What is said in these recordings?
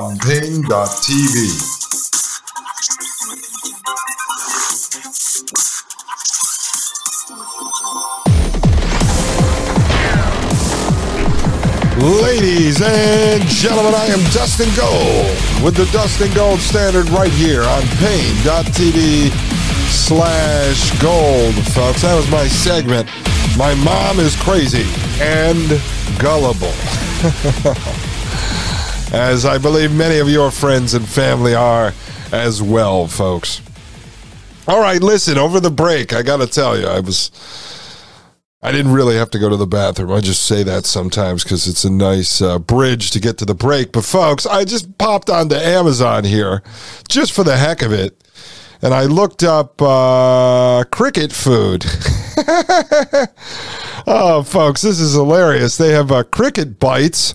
on. Ladies and gentlemen, I am Dustin Gold with the Dustin Gold Standard right here on Paine.tv slash gold, folks. That was my segment. My mom is crazy and gullible. As I believe many of your friends and family are as well, folks. All right, listen, over the break, I got to tell you, I was I didn't really have to go to the bathroom. I just say that sometimes because it's a nice uh, bridge to get to the break. But, folks, I just popped onto Amazon here just for the heck of it. And I looked up uh, cricket food. oh, folks, this is hilarious. They have uh, cricket bites,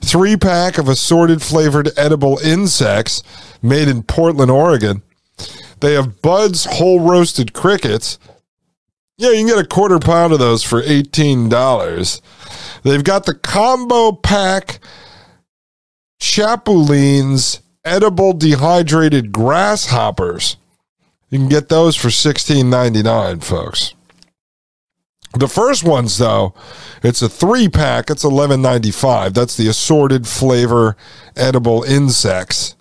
three pack of assorted flavored edible insects made in Portland, Oregon. They have Bud's whole roasted crickets yeah, you can get a quarter pound of those for $18. They've got the combo pack chapulines edible dehydrated grasshoppers. You can get those for $16.99, folks. The first ones, though, it's a three pack. It's eleven ninety five. That's the assorted flavor edible insects.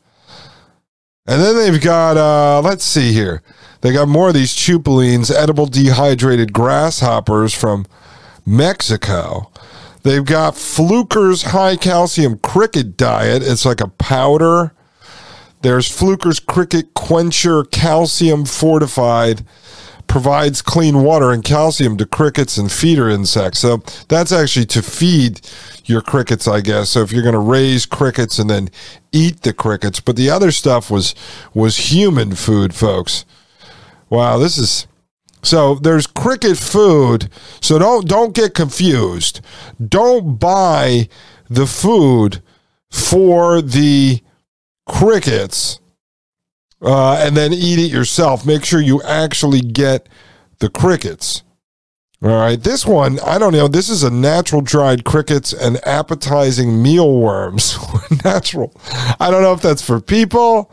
And then they've got, uh, let's see here. They got more of these chapulines, edible dehydrated grasshoppers from Mexico. They've got Fluker's high calcium cricket diet. It's like a powder. There's Fluker's cricket quencher calcium fortified provides clean water and calcium to crickets and feeder insects. So that's actually to feed your crickets, I guess. So if you're going to raise crickets and then eat the crickets, but the other stuff was was human food, folks. Wow, this is so there's cricket food. So don't don't get confused. Don't buy the food for the crickets uh, and then eat it yourself. Make sure you actually get the crickets. All right, this one, I don't know. This is a natural dried crickets and appetizing mealworms. natural. I don't know if that's for people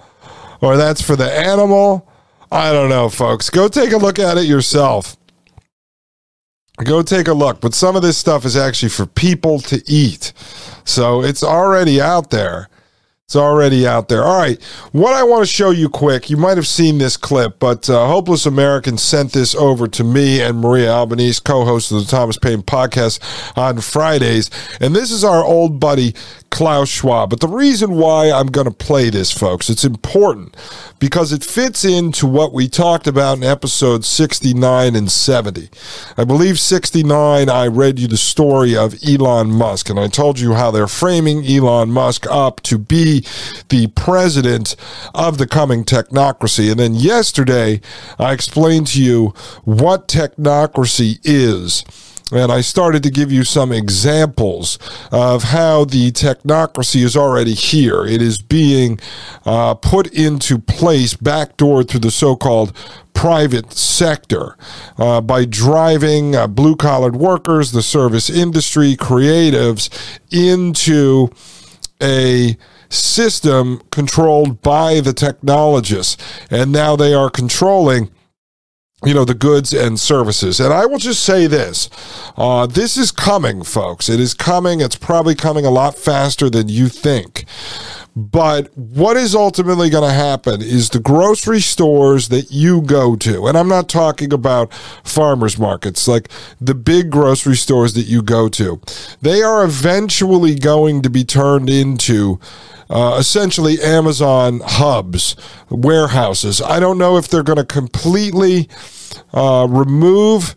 or that's for the animal. I don't know, folks. Go take a look at it yourself. Go take a look. But some of this stuff is actually for people to eat. So it's already out there. It's already out there. All right. What I want to show you quick, you might have seen this clip, but uh, Hopeless American sent this over to me and Maria Albanese, co host of the Thomas Paine podcast on Fridays. And this is our old buddy, Klaus Schwab. But the reason why I'm going to play this, folks, it's important because it fits into what we talked about in episode 69 and 70. I believe 69, I read you the story of Elon Musk, and I told you how they're framing Elon Musk up to be the president of the coming technocracy. And then yesterday, I explained to you what technocracy is and I started to give you some examples of how the technocracy is already here. It is being uh, put into place, backdoored through the so called private sector uh, by driving uh, blue collared workers, the service industry, creatives into a system controlled by the technologists. And now they are controlling you know the goods and services. And i will just say this uh, this is coming folks. It is coming. It's probably coming a lot faster than you think but what is ultimately going to happen is the grocery stores that you go to, and I'm not talking about farmers markets, like the big grocery stores that you go to, they are eventually going to be turned into uh, essentially Amazon hubs, warehouses. I don't know if they're going to completely uh, remove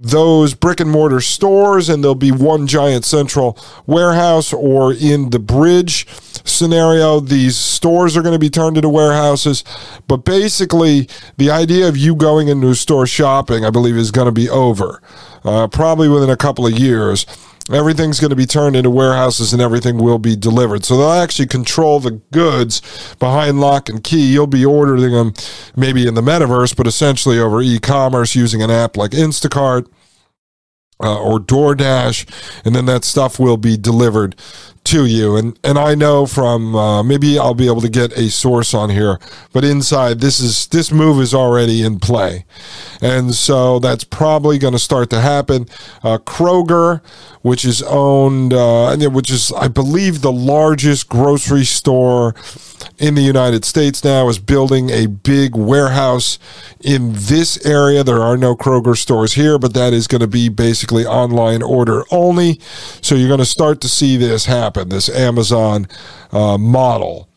those brick and mortar stores and there'll be one giant central warehouse or in the bridge scenario these stores are going to be turned into warehouses but basically the idea of you going into a store shopping i believe is going to be over uh, probably within a couple of years everything's going to be turned into warehouses and everything will be delivered. So they'll actually control the goods behind lock and key. You'll be ordering them maybe in the metaverse, but essentially over e commerce using an app like Instacart. Uh, or DoorDash, and then that stuff will be delivered to you. And and I know from uh, maybe I'll be able to get a source on here, but inside this is this move is already in play, and so that's probably going to start to happen. Uh, Kroger, which is owned, uh, which is I believe the largest grocery store in the United States now, is building a big warehouse in this area. There are no Kroger stores here, but that is going to be basically online order only. So you're going to start to see this happen, this Amazon uh, model.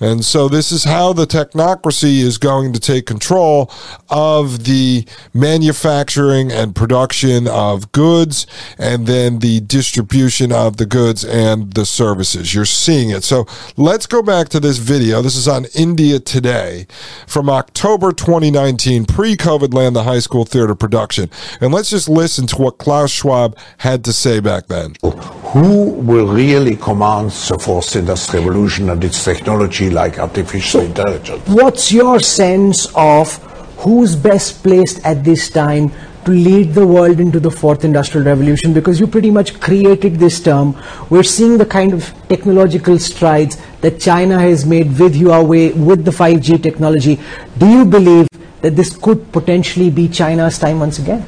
And so this is how the technocracy is going to take control of the manufacturing and production of goods and then the distribution of the goods and the services. You're seeing it. So let's go back to this video. This is on India Today from October 2019, pre-COVID land, the high school theater production. And let's just listen to what Klaus Schwab had to say back then. Who will really command the fourth industrial revolution and its technology like artificial intelligence. What's your sense of who's best placed at this time to lead the world into the fourth industrial revolution because you pretty much created this term. We're seeing the kind of technological strides that China has made with Huawei, with the 5G technology. Do you believe that this could potentially be China's time once again?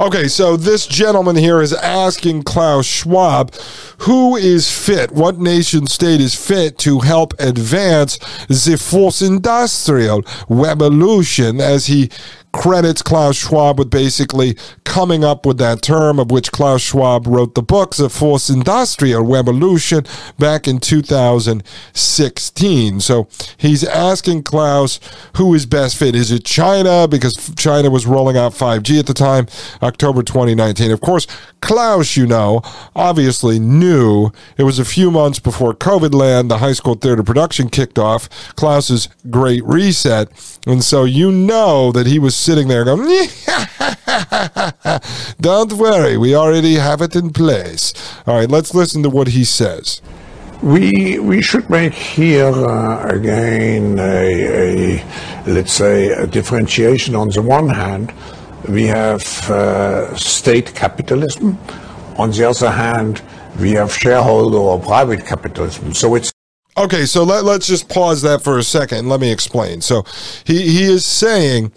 Okay, so this gentleman here is asking Klaus Schwab who is fit, what nation state is fit to help advance the fourth industrial revolution as he credits Klaus Schwab with basically coming up with that term of which Klaus Schwab wrote the books of Fourth Industrial Revolution, back in 2016. So he's asking Klaus who is best fit. Is it China? Because China was rolling out 5G at the time, October 2019. Of course, Klaus, you know, obviously knew it was a few months before COVID land, the high school theater production kicked off, Klaus's great reset. And so you know that he was sitting there going, Don't worry, we already have it in place. All right, let's listen to what he says. We we should make here uh, again a, a, let's say a differentiation. On the one hand, we have uh, state capitalism. On the other hand, we have shareholder or private capitalism. So it's Okay, so let, let's just pause that for a second. Let me explain. So he, he is saying,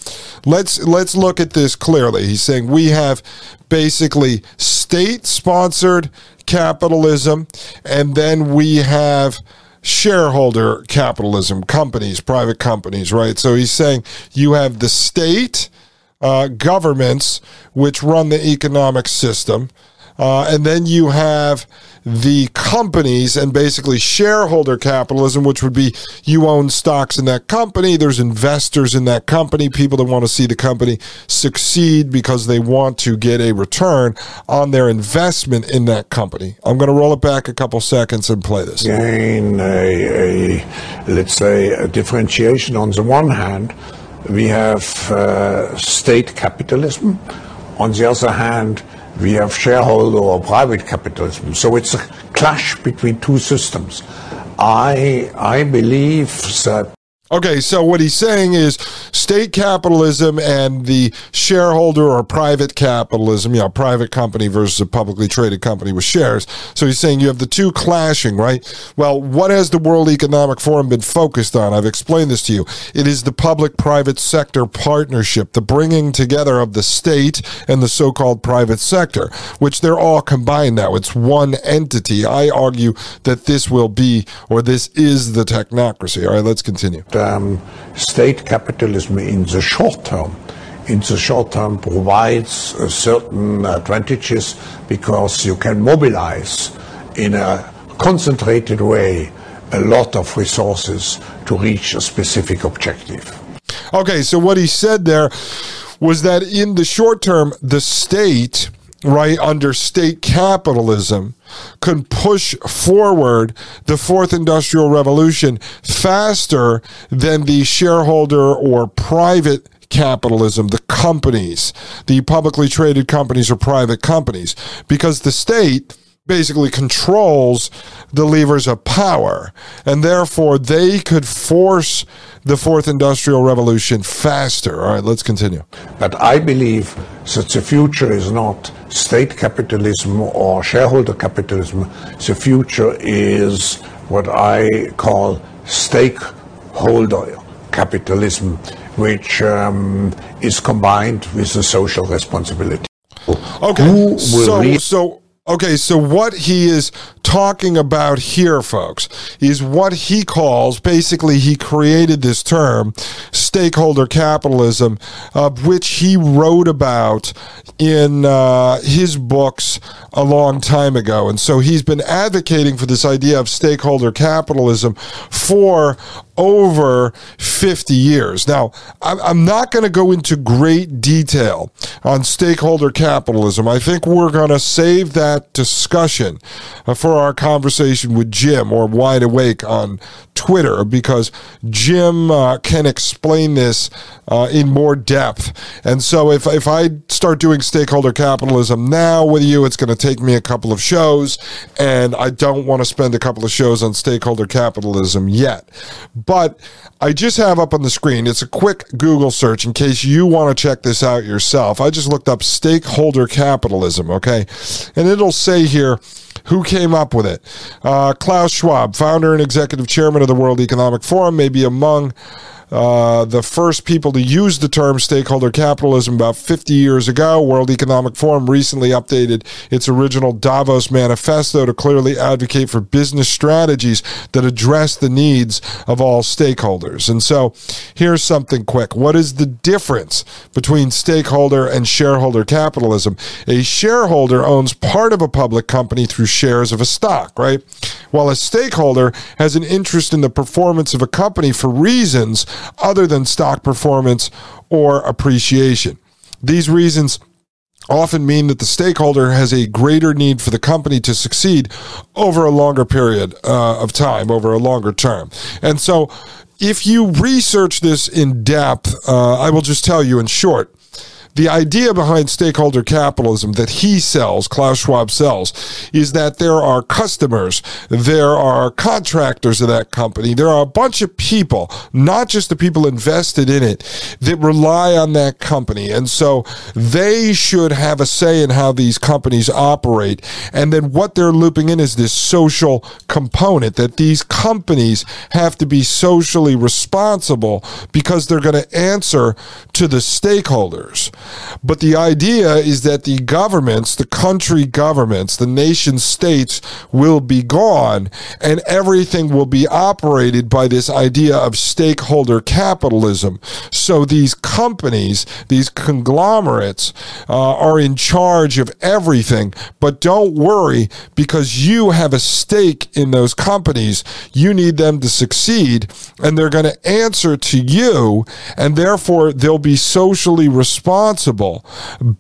let's let's look at this clearly. He's saying we have basically state sponsored capitalism, and then we have shareholder capitalism, companies, private companies, right? So he's saying you have the state uh, governments which run the economic system, uh, and then you have the companies and basically shareholder capitalism, which would be you own stocks in that company. There's investors in that company, people that want to see the company succeed because they want to get a return on their investment in that company. I'm going to roll it back a couple seconds and play this. Gain a, a let's say, a differentiation. On the one hand, we have uh, state capitalism. On the other hand, we have shareholder or private capitalism. So it's a clash between two systems. I I believe that Okay, so what he's saying is state capitalism and the shareholder or private capitalism, you know, private company versus a publicly traded company with shares. So he's saying you have the two clashing, right? Well, what has the World Economic Forum been focused on? I've explained this to you. It is the public private sector partnership, the bringing together of the state and the so called private sector, which they're all combined now. It's one entity. I argue that this will be, or this is the technocracy. All right, let's continue. Um, state capitalism in the short term in the short term provides uh, certain advantages because you can mobilize in a concentrated way a lot of resources to reach a specific objective. Okay, so what he said there was that in the short term, the state, right, under state capitalism, can push forward the fourth industrial revolution faster than the shareholder or private capitalism, the companies, the publicly traded companies or private companies, because the state basically controls the levers of power, and therefore they could force the fourth industrial revolution faster. All right, let's continue. But I believe that the future is not state capitalism or shareholder capitalism. The future is what I call stakeholder capitalism, which um, is combined with the social responsibility. Okay, so so Okay, so what he is talking about here, folks, is what he calls basically he created this term, stakeholder capitalism, uh, which he wrote about in uh, his books a long time ago. And so he's been advocating for this idea of stakeholder capitalism for over 50 years. Now, I'm not going to go into great detail on stakeholder capitalism. I think we're going to save that discussion uh, for our conversation with Jim or Wide Awake on Twitter because Jim uh, can explain this uh, in more depth. And so if, if I start doing stakeholder capitalism now with you, it's going to take me a couple of shows, and I don't want to spend a couple of shows on stakeholder capitalism yet. But I just have up on the screen, it's a quick Google search in case you want to check this out yourself. I just looked up stakeholder capitalism, okay? And it'll say here, who came up with it? Uh, Klaus Schwab, founder and executive chairman of the World Economic Forum, may be among uh, the first people to use the term stakeholder capitalism about 50 years ago. World Economic Forum recently updated its original Davos manifesto to clearly advocate for business strategies that address the needs of all stakeholders. And so here's something quick. What is the difference between stakeholder and shareholder capitalism? A shareholder owns part of a public company through shares of a stock, right? While a stakeholder has an interest in the performance of a company for reasons other than stock performance or appreciation. These reasons often mean that the stakeholder has a greater need for the company to succeed over a longer period uh, of time, over a longer term. And so, if you research this in depth, uh, I will just tell you in short the idea behind stakeholder capitalism that he sells, Klaus Schwab sells, is that there are customers, there are contractors of that company, there are a bunch of people, not just the people invested in it, that rely on that company. And so they should have a say in how these companies operate. And then what they're looping in is this social component that these companies have to be socially responsible because they're going to answer to the stakeholders. But the idea is that the governments, the country governments, the nation states will be gone and everything will be operated by this idea of stakeholder capitalism. So these companies, these conglomerates, uh, are in charge of everything. But don't worry because you have a stake in those companies. You need them to succeed and they're going to answer to you and therefore they'll be socially responsible responsible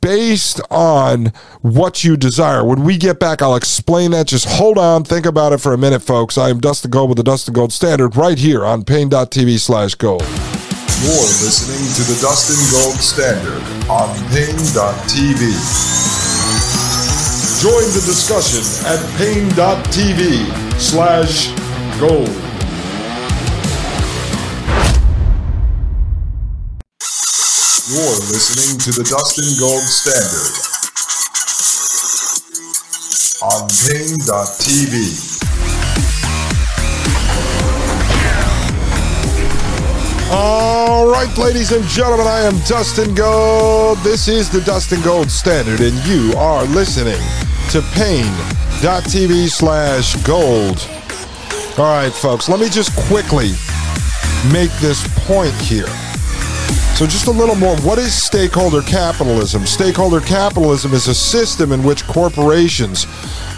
based on what you desire. When we get back, I'll explain that. Just hold on, think about it for a minute, folks. I am Dustin Gold with the Dustin Gold Standard right here on Paine.tv slash gold. You're listening to the Dustin Gold Standard on Paine.tv. Join the discussion at Paine.tv slash gold. You're listening to the Dustin Gold Standard on Paine.tv. All right, ladies and gentlemen, I am Dustin Gold. This is the Dustin Gold Standard, and you are listening to Paine.tv slash gold. All right, folks, let me just quickly make this point here. So, just a little more. What is stakeholder capitalism? Stakeholder capitalism is a system in which corporations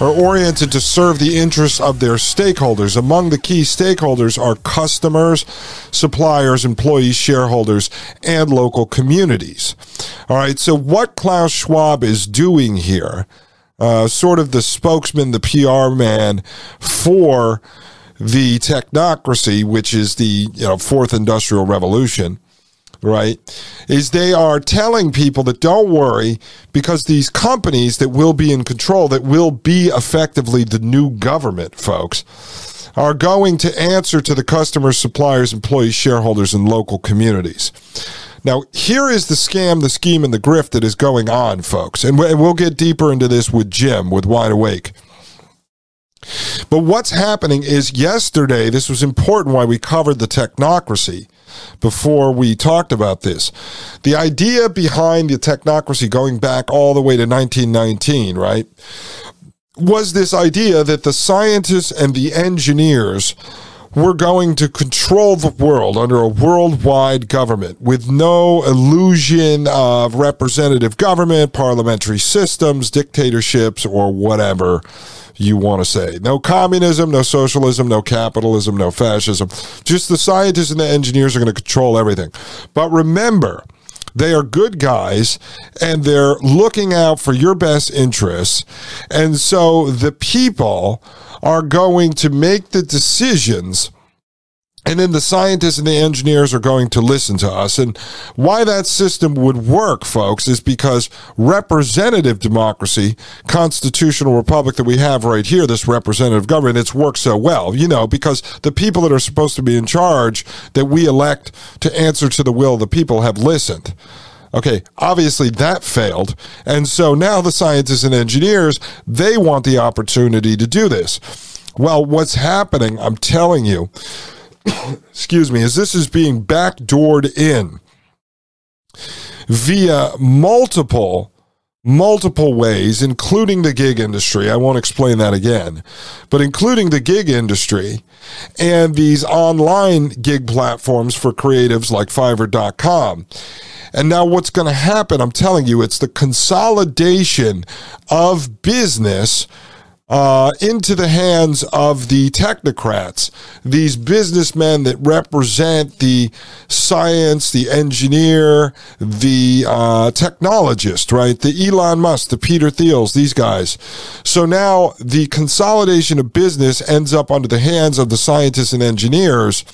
are oriented to serve the interests of their stakeholders. Among the key stakeholders are customers, suppliers, employees, shareholders, and local communities. All right, so what Klaus Schwab is doing here, uh, sort of the spokesman, the PR man for the technocracy, which is the you know fourth industrial revolution right, is they are telling people that don't worry because these companies that will be in control, that will be effectively the new government, folks, are going to answer to the customers, suppliers, employees, shareholders, and local communities. Now, here is the scam, the scheme, and the grift that is going on, folks. And we'll get deeper into this with Jim, with Wide Awake. But what's happening is yesterday, this was important why we covered the technocracy before we talked about this. The idea behind the technocracy going back all the way to 1919, right, was this idea that the scientists and the engineers were going to control the world under a worldwide government with no illusion of representative government, parliamentary systems, dictatorships, or whatever you want to say. No communism, no socialism, no capitalism, no fascism. Just the scientists and the engineers are going to control everything. But remember, they are good guys and they're looking out for your best interests. And so the people are going to make the decisions and then the scientists and the engineers are going to listen to us. And why that system would work, folks, is because representative democracy, constitutional republic that we have right here, this representative government, it's worked so well, you know, because the people that are supposed to be in charge that we elect to answer to the will of the people have listened. Okay, obviously that failed. And so now the scientists and engineers, they want the opportunity to do this. Well, what's happening, I'm telling you, excuse me, as this is being backdoored in via multiple multiple ways, including the gig industry. I won't explain that again, but including the gig industry and these online gig platforms for creatives like Fiverr.com. And now what's going to happen, I'm telling you, it's the consolidation of business uh, into the hands of the technocrats, these businessmen that represent the science, the engineer, the uh, technologist, right? The Elon Musk, the Peter Thiels, these guys. So now the consolidation of business ends up under the hands of the scientists and engineers.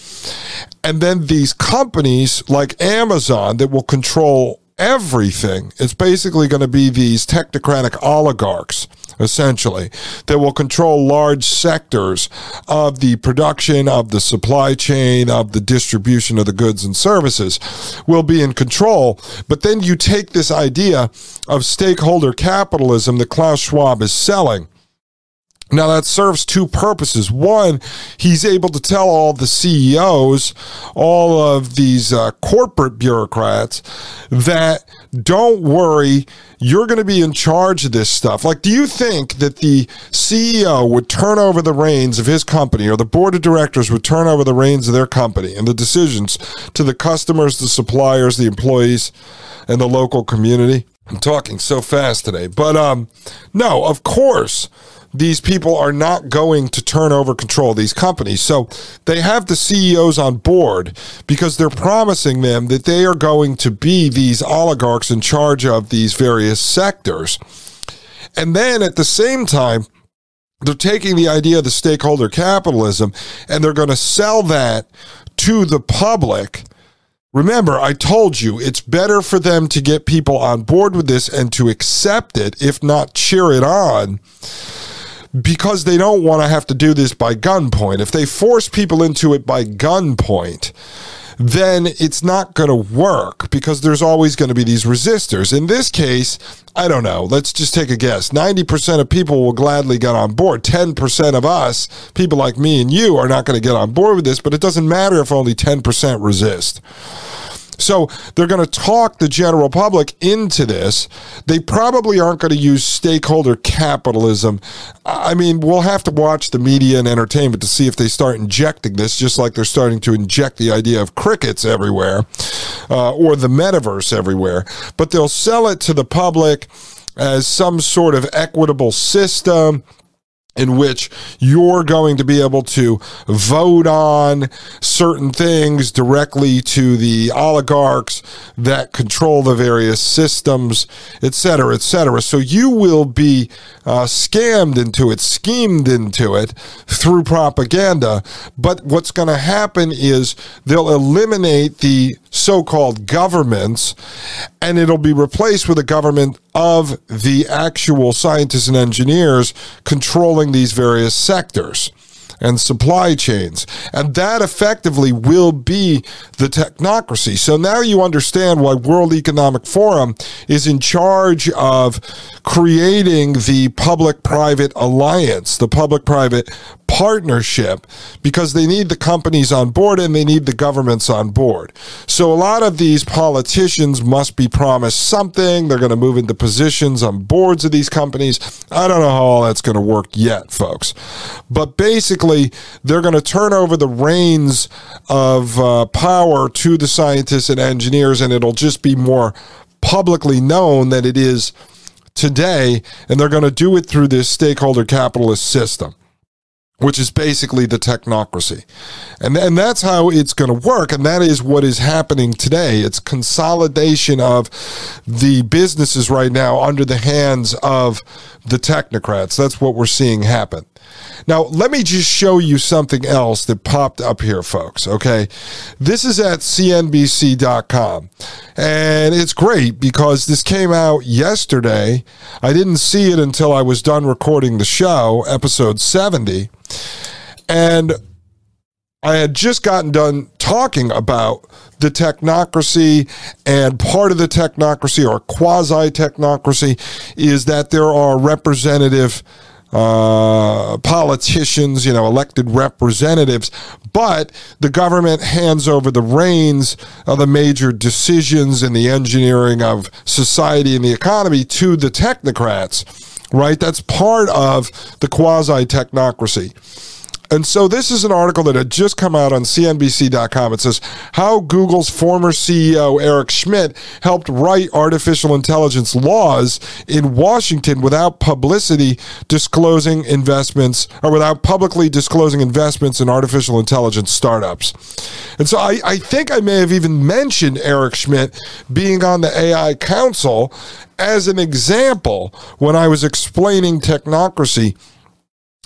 And then these companies like Amazon that will control everything. It's basically going to be these technocratic oligarchs essentially, that will control large sectors of the production, of the supply chain, of the distribution of the goods and services, will be in control. But then you take this idea of stakeholder capitalism that Klaus Schwab is selling now, that serves two purposes. One, he's able to tell all the CEOs, all of these uh, corporate bureaucrats, that don't worry, you're going to be in charge of this stuff. Like, do you think that the CEO would turn over the reins of his company or the board of directors would turn over the reins of their company and the decisions to the customers, the suppliers, the employees, and the local community? I'm talking so fast today. But um, no, of course these people are not going to turn over control of these companies. So they have the CEOs on board because they're promising them that they are going to be these oligarchs in charge of these various sectors. And then at the same time, they're taking the idea of the stakeholder capitalism and they're going to sell that to the public. Remember, I told you it's better for them to get people on board with this and to accept it, if not cheer it on because they don't want to have to do this by gunpoint. If they force people into it by gunpoint, then it's not going to work because there's always going to be these resistors. In this case, I don't know. Let's just take a guess. 90% of people will gladly get on board. 10% of us, people like me and you, are not going to get on board with this, but it doesn't matter if only 10% resist. So they're going to talk the general public into this. They probably aren't going to use stakeholder capitalism. I mean, we'll have to watch the media and entertainment to see if they start injecting this, just like they're starting to inject the idea of crickets everywhere uh, or the metaverse everywhere. But they'll sell it to the public as some sort of equitable system in which you're going to be able to vote on certain things directly to the oligarchs that control the various systems, et cetera, et cetera. So you will be uh, scammed into it, schemed into it through propaganda. But what's going to happen is they'll eliminate the so called governments and it'll be replaced with a government of the actual scientists and engineers controlling these various sectors and supply chains. And that effectively will be the technocracy. So now you understand why World Economic Forum is in charge of creating the public private alliance, the public private partnership because they need the companies on board and they need the governments on board. So a lot of these politicians must be promised something. They're going to move into positions on boards of these companies. I don't know how all that's going to work yet, folks. But basically, they're going to turn over the reins of uh, power to the scientists and engineers, and it'll just be more publicly known that it is today, and they're going to do it through this stakeholder capitalist system which is basically the technocracy. And, and that's how it's going to work. And that is what is happening today. It's consolidation of the businesses right now under the hands of the technocrats. That's what we're seeing happen. Now, let me just show you something else that popped up here, folks. Okay. This is at CNBC.com. And it's great because this came out yesterday. I didn't see it until I was done recording the show, episode 70. And I had just gotten done talking about the technocracy, and part of the technocracy or quasi technocracy is that there are representative uh, politicians, you know, elected representatives, but the government hands over the reins of the major decisions in the engineering of society and the economy to the technocrats, right? That's part of the quasi technocracy. And so this is an article that had just come out on CNBC.com. It says how Google's former CEO Eric Schmidt helped write artificial intelligence laws in Washington without publicity disclosing investments or without publicly disclosing investments in artificial intelligence startups. And so I, I think I may have even mentioned Eric Schmidt being on the AI Council as an example when I was explaining technocracy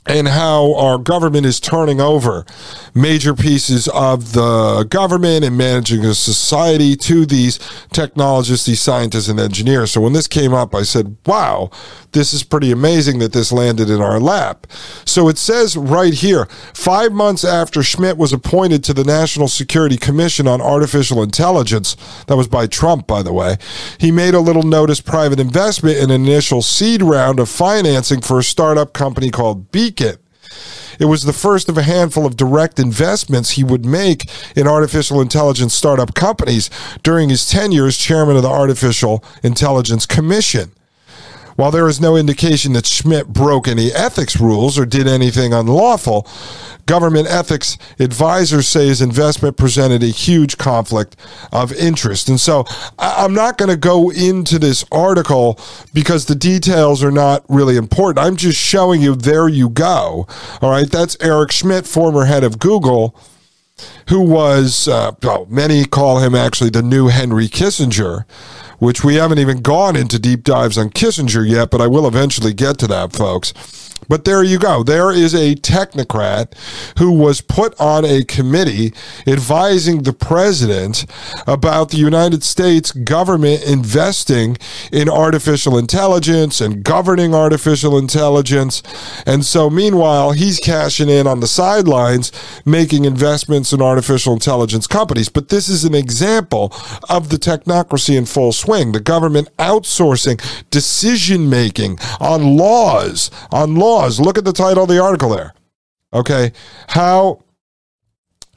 and how our government is turning over major pieces of the government and managing a society to these technologists, these scientists, and engineers. So when this came up, I said, wow, this is pretty amazing that this landed in our lap. So it says right here five months after Schmidt was appointed to the National Security Commission on Artificial Intelligence, that was by Trump, by the way, he made a little notice private investment in an initial seed round of financing for a startup company called Beacon. It was the first of a handful of direct investments he would make in artificial intelligence startup companies during his tenure as chairman of the Artificial Intelligence Commission. While there is no indication that Schmidt broke any ethics rules or did anything unlawful, government ethics advisors say his investment presented a huge conflict of interest. And so I'm not going to go into this article because the details are not really important. I'm just showing you there you go. All right, that's Eric Schmidt, former head of Google who was, uh, well, many call him actually the new Henry Kissinger, which we haven't even gone into deep dives on Kissinger yet, but I will eventually get to that, folks. But there you go. There is a technocrat who was put on a committee advising the president about the United States government investing in artificial intelligence and governing artificial intelligence. And so, meanwhile, he's cashing in on the sidelines, making investments in artificial intelligence companies. But this is an example of the technocracy in full swing the government outsourcing decision making on laws, on laws Look at the title of the article there. Okay. How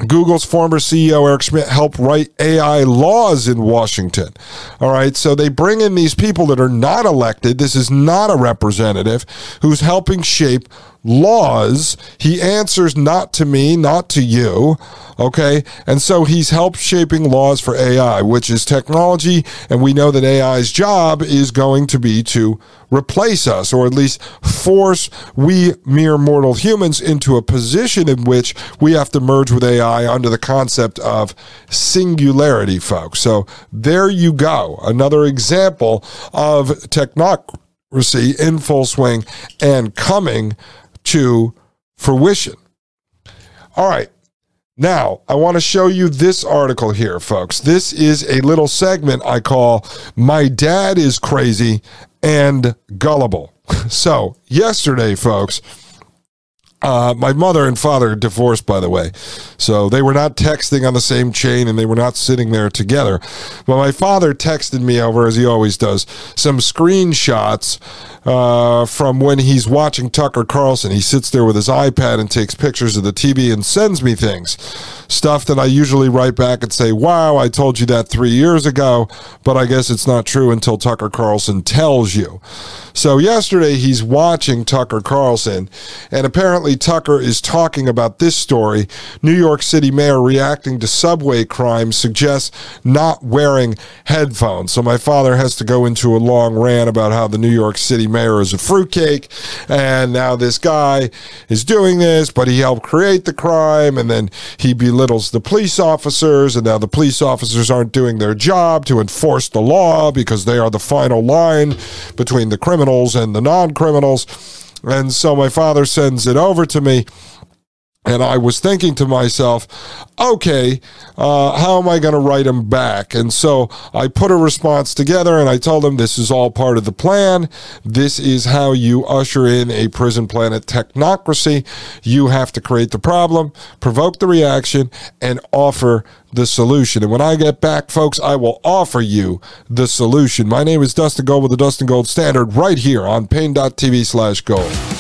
Google's former CEO Eric Schmidt helped write AI laws in Washington. All right, so they bring in these people that are not elected. This is not a representative who's helping shape laws. He answers not to me, not to you. Okay. And so he's helped shaping laws for AI, which is technology. And we know that AI's job is going to be to replace us, or at least force we mere mortal humans into a position in which we have to merge with AI under the concept of singularity, folks. So there you go. Another example of technocracy in full swing and coming to fruition. All right. Now, I want to show you this article here, folks. This is a little segment I call My Dad is Crazy and Gullible. So, yesterday, folks, uh, my mother and father divorced, by the way. So they were not texting on the same chain and they were not sitting there together. But my father texted me over, as he always does, some screenshots uh, from when he's watching Tucker Carlson. He sits there with his iPad and takes pictures of the TV and sends me things. Stuff that I usually write back and say, wow, I told you that three years ago, but I guess it's not true until Tucker Carlson tells you. So yesterday he's watching Tucker Carlson, and apparently Tucker is talking about this story. New York City mayor reacting to subway crime suggests not wearing headphones. So my father has to go into a long rant about how the New York City mayor is a fruitcake, and now this guy is doing this, but he helped create the crime, and then he belittles the police officers, and now the police officers aren't doing their job to enforce the law because they are the final line between the criminal criminals and the non criminals. And so my father sends it over to me. And I was thinking to myself, okay, uh, how am I going to write him back? And so I put a response together and I told him this is all part of the plan. This is how you usher in a prison planet technocracy. You have to create the problem, provoke the reaction, and offer the solution. And when I get back, folks, I will offer you the solution. My name is Dustin Gold with the Dustin Gold Standard right here on Paine.tv slash gold.